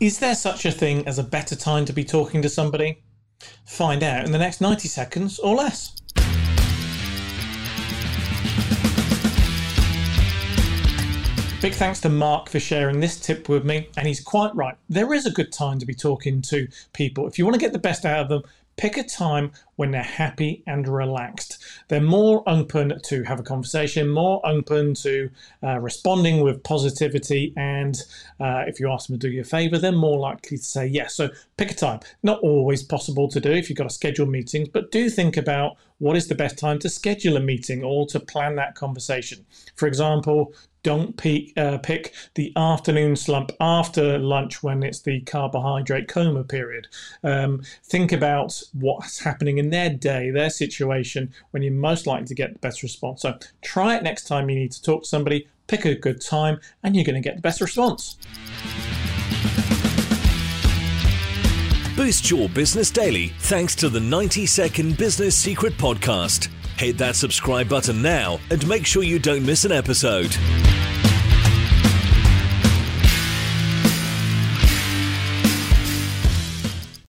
Is there such a thing as a better time to be talking to somebody? Find out in the next 90 seconds or less. Big thanks to Mark for sharing this tip with me, and he's quite right. There is a good time to be talking to people. If you want to get the best out of them, pick a time when they're happy and relaxed. They're more open to have a conversation, more open to uh, responding with positivity, and uh, if you ask them to do you a favor, they're more likely to say yes. So pick a time. Not always possible to do if you've got to schedule meetings, but do think about what is the best time to schedule a meeting or to plan that conversation. For example, don't pick, uh, pick the afternoon slump after lunch when it's the carbohydrate coma period. Um, think about what's happening in their day, their situation, when you're most likely to get the best response. So try it next time you need to talk to somebody, pick a good time, and you're going to get the best response. Boost your business daily thanks to the 90 Second Business Secret Podcast. Hit that subscribe button now and make sure you don't miss an episode.